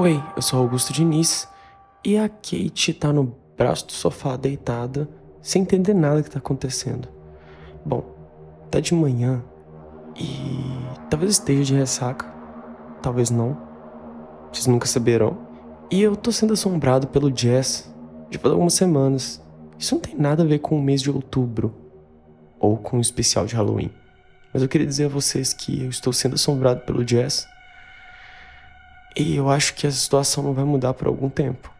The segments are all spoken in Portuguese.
Oi, eu sou Augusto Diniz e a Kate tá no braço do sofá deitada, sem entender nada que tá acontecendo. Bom, tá de manhã e talvez esteja de ressaca, talvez não. Vocês nunca saberão. E eu tô sendo assombrado pelo jazz de algumas semanas. Isso não tem nada a ver com o mês de outubro ou com o especial de Halloween. Mas eu queria dizer a vocês que eu estou sendo assombrado pelo jazz e eu acho que essa situação não vai mudar por algum tempo.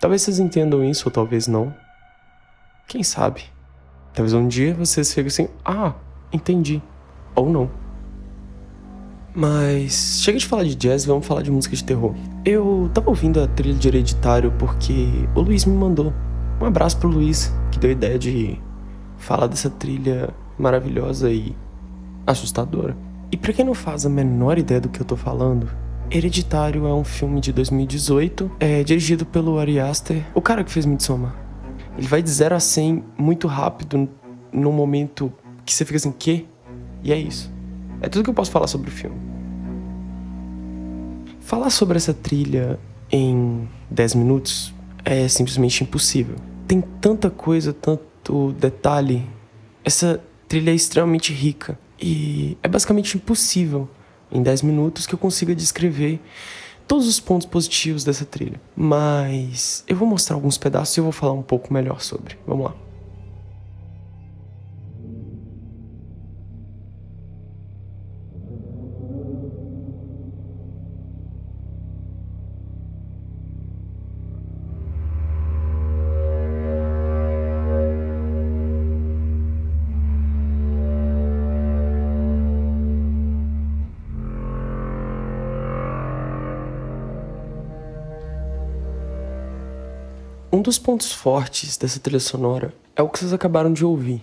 Talvez vocês entendam isso ou talvez não. Quem sabe? Talvez um dia vocês fiquem assim: ah, entendi. Ou não. Mas chega de falar de jazz, vamos falar de música de terror. Eu tava ouvindo a trilha de Hereditário porque o Luiz me mandou. Um abraço pro Luiz, que deu a ideia de falar dessa trilha maravilhosa e assustadora. E para quem não faz a menor ideia do que eu tô falando, Hereditário é um filme de 2018, é dirigido pelo Ari Aster, o cara que fez Midsommar. Ele vai de 0 a 100 muito rápido, num momento que você fica assim, que? E é isso. É tudo que eu posso falar sobre o filme. Falar sobre essa trilha em 10 minutos é simplesmente impossível. Tem tanta coisa, tanto detalhe. Essa trilha é extremamente rica e é basicamente impossível em 10 minutos que eu consiga descrever todos os pontos positivos dessa trilha. Mas eu vou mostrar alguns pedaços e eu vou falar um pouco melhor sobre. Vamos lá. Um dos pontos fortes dessa trilha sonora é o que vocês acabaram de ouvir.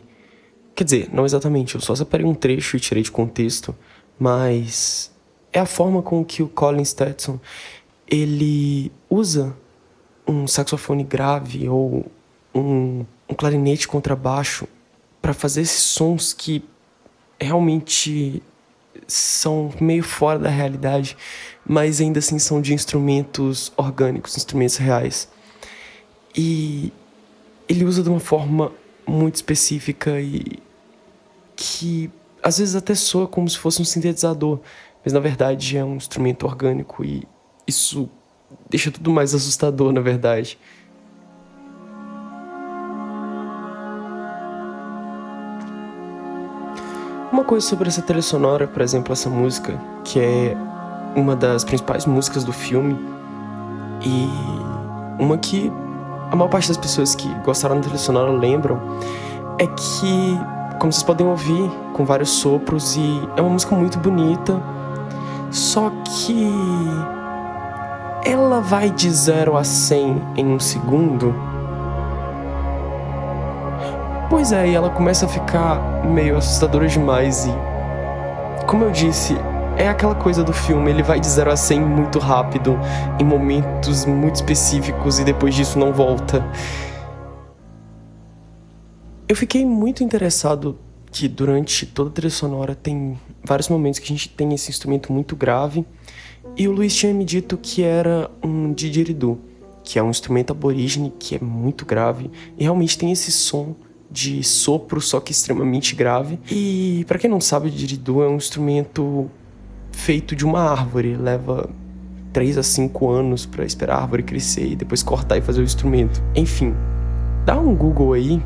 Quer dizer, não exatamente, eu só separei um trecho e tirei de contexto, mas é a forma com que o Colin Stetson ele usa um saxofone grave ou um, um clarinete contrabaixo para fazer esses sons que realmente são meio fora da realidade, mas ainda assim são de instrumentos orgânicos, instrumentos reais. E ele usa de uma forma muito específica e que às vezes até soa como se fosse um sintetizador, mas na verdade é um instrumento orgânico e isso deixa tudo mais assustador, na verdade. Uma coisa sobre essa trilha sonora, por exemplo, essa música, que é uma das principais músicas do filme e uma que a maior parte das pessoas que gostaram da trilha sonora lembram é que, como vocês podem ouvir, com vários sopros e é uma música muito bonita, só que ela vai de 0 a 100 em um segundo. Pois é, e ela começa a ficar meio assustadora demais e como eu disse, é aquela coisa do filme, ele vai de 0 a 100 muito rápido, em momentos muito específicos e depois disso não volta. Eu fiquei muito interessado que durante toda a trilha sonora tem vários momentos que a gente tem esse instrumento muito grave e o Luiz tinha me dito que era um didgeridoo, que é um instrumento aborígene que é muito grave e realmente tem esse som de sopro, só que extremamente grave. E para quem não sabe, o didgeridoo é um instrumento feito de uma árvore. Leva 3 a 5 anos para esperar a árvore crescer e depois cortar e fazer o instrumento. Enfim, dá um Google aí.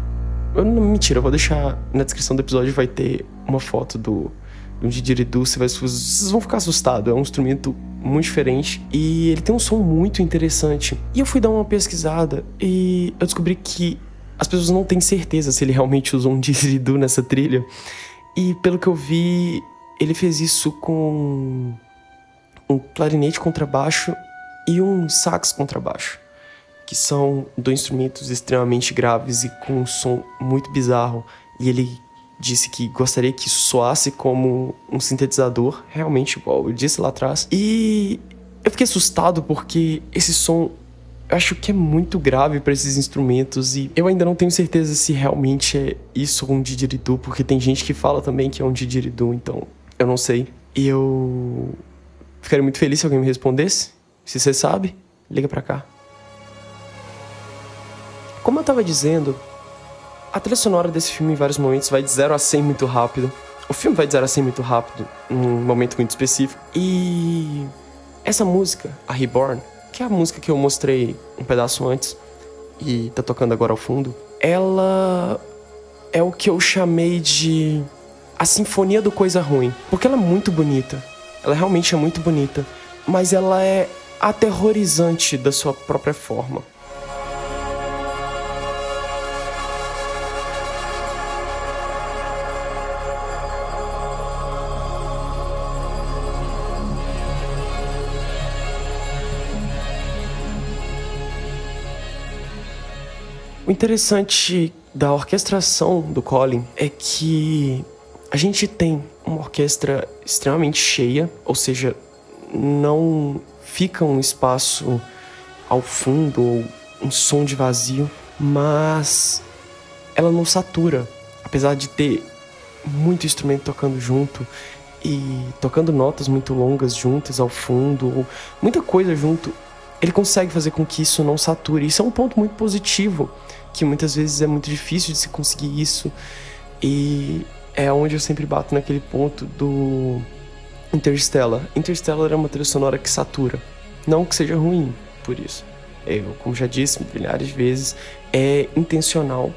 Eu não, mentira, eu vou deixar na descrição do episódio vai ter uma foto do, do didgeridoo, você vai, vocês vão ficar assustados. É um instrumento muito diferente e ele tem um som muito interessante. E eu fui dar uma pesquisada e eu descobri que as pessoas não têm certeza se ele realmente usou um didgeridoo nessa trilha. E pelo que eu vi, ele fez isso com um clarinete contrabaixo e um sax contrabaixo, que são dois instrumentos extremamente graves e com um som muito bizarro. E ele disse que gostaria que soasse como um sintetizador, realmente igual eu disse lá atrás. E eu fiquei assustado porque esse som eu acho que é muito grave para esses instrumentos e eu ainda não tenho certeza se realmente é isso um didgeridoo, porque tem gente que fala também que é um didgeridoo, então eu não sei. E eu ficaria muito feliz se alguém me respondesse Se você sabe, liga pra cá. Como eu tava dizendo, a trilha sonora desse filme em vários momentos vai de 0 a 100 muito rápido. O filme vai de 0 a 100 muito rápido, num momento muito específico. E essa música, a Reborn, que é a música que eu mostrei um pedaço antes e tá tocando agora ao fundo, ela é o que eu chamei de a sinfonia do coisa ruim, porque ela é muito bonita. Ela realmente é muito bonita, mas ela é aterrorizante da sua própria forma. O interessante da orquestração do Colin é que a gente tem uma orquestra extremamente cheia, ou seja, não fica um espaço ao fundo ou um som de vazio, mas ela não satura, apesar de ter muito instrumento tocando junto e tocando notas muito longas juntas ao fundo, ou muita coisa junto, ele consegue fazer com que isso não sature. Isso é um ponto muito positivo que muitas vezes é muito difícil de se conseguir isso. E é onde eu sempre bato naquele ponto do Interstellar. Interstellar é uma trilha sonora que satura. Não que seja ruim por isso. Eu, como já disse milhares de vezes, é intencional.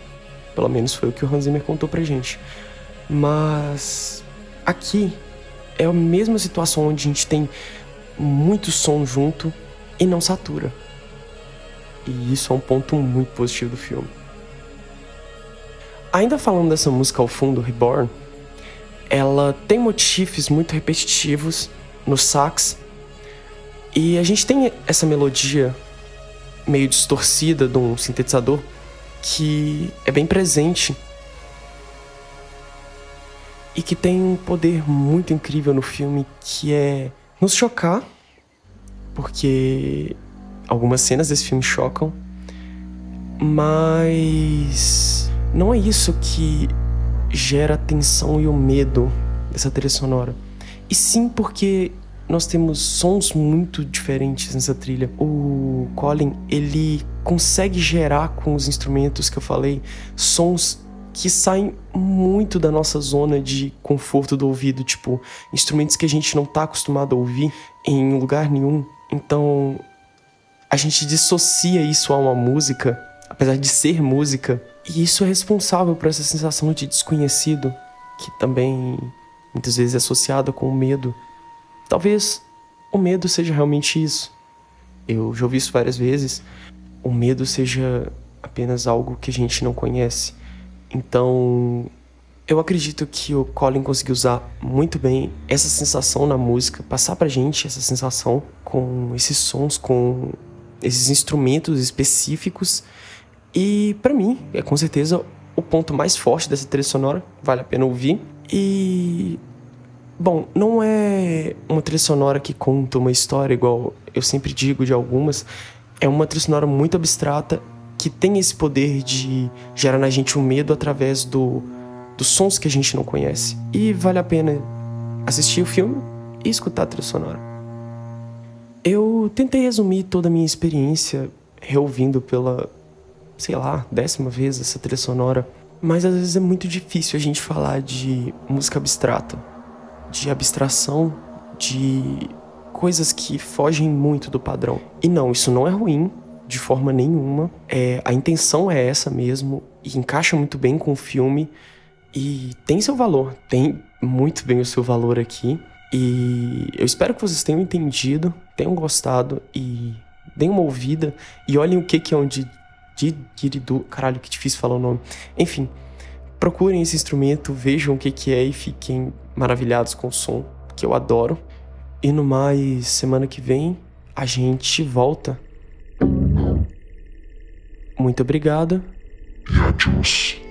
Pelo menos foi o que o Hans Zimmer contou pra gente. Mas aqui é a mesma situação onde a gente tem muito som junto e não satura. E isso é um ponto muito positivo do filme. Ainda falando dessa música ao fundo, Reborn, ela tem motifs muito repetitivos no sax. E a gente tem essa melodia meio distorcida de um sintetizador que é bem presente e que tem um poder muito incrível no filme que é nos chocar, porque Algumas cenas desse filme chocam, mas não é isso que gera a tensão e o medo dessa trilha sonora. E sim porque nós temos sons muito diferentes nessa trilha. O Colin, ele consegue gerar com os instrumentos que eu falei sons que saem muito da nossa zona de conforto do ouvido, tipo, instrumentos que a gente não tá acostumado a ouvir em lugar nenhum. Então, a gente dissocia isso a uma música, apesar de ser música, e isso é responsável por essa sensação de desconhecido, que também muitas vezes é associada com o medo. Talvez o medo seja realmente isso. Eu já ouvi isso várias vezes. O medo seja apenas algo que a gente não conhece. Então, eu acredito que o Colin conseguiu usar muito bem essa sensação na música, passar pra gente essa sensação com esses sons, com esses instrumentos específicos. E para mim, é com certeza o ponto mais forte dessa trilha sonora, vale a pena ouvir. E bom, não é uma trilha sonora que conta uma história igual eu sempre digo de algumas, é uma trilha sonora muito abstrata que tem esse poder de gerar na gente um medo através do dos sons que a gente não conhece. E vale a pena assistir o filme e escutar a trilha sonora. Eu tentei resumir toda a minha experiência reouvindo pela, sei lá, décima vez essa trilha sonora, mas às vezes é muito difícil a gente falar de música abstrata, de abstração, de coisas que fogem muito do padrão. E não, isso não é ruim de forma nenhuma. É, a intenção é essa mesmo e encaixa muito bem com o filme e tem seu valor, tem muito bem o seu valor aqui. E eu espero que vocês tenham entendido, tenham gostado e deem uma ouvida e olhem o que, que é um didgeridoo. Caralho, que difícil falar o nome. Enfim, procurem esse instrumento, vejam o que, que é e fiquem maravilhados com o som, que eu adoro. E no mais, semana que vem, a gente volta. Muito obrigado. E adiós.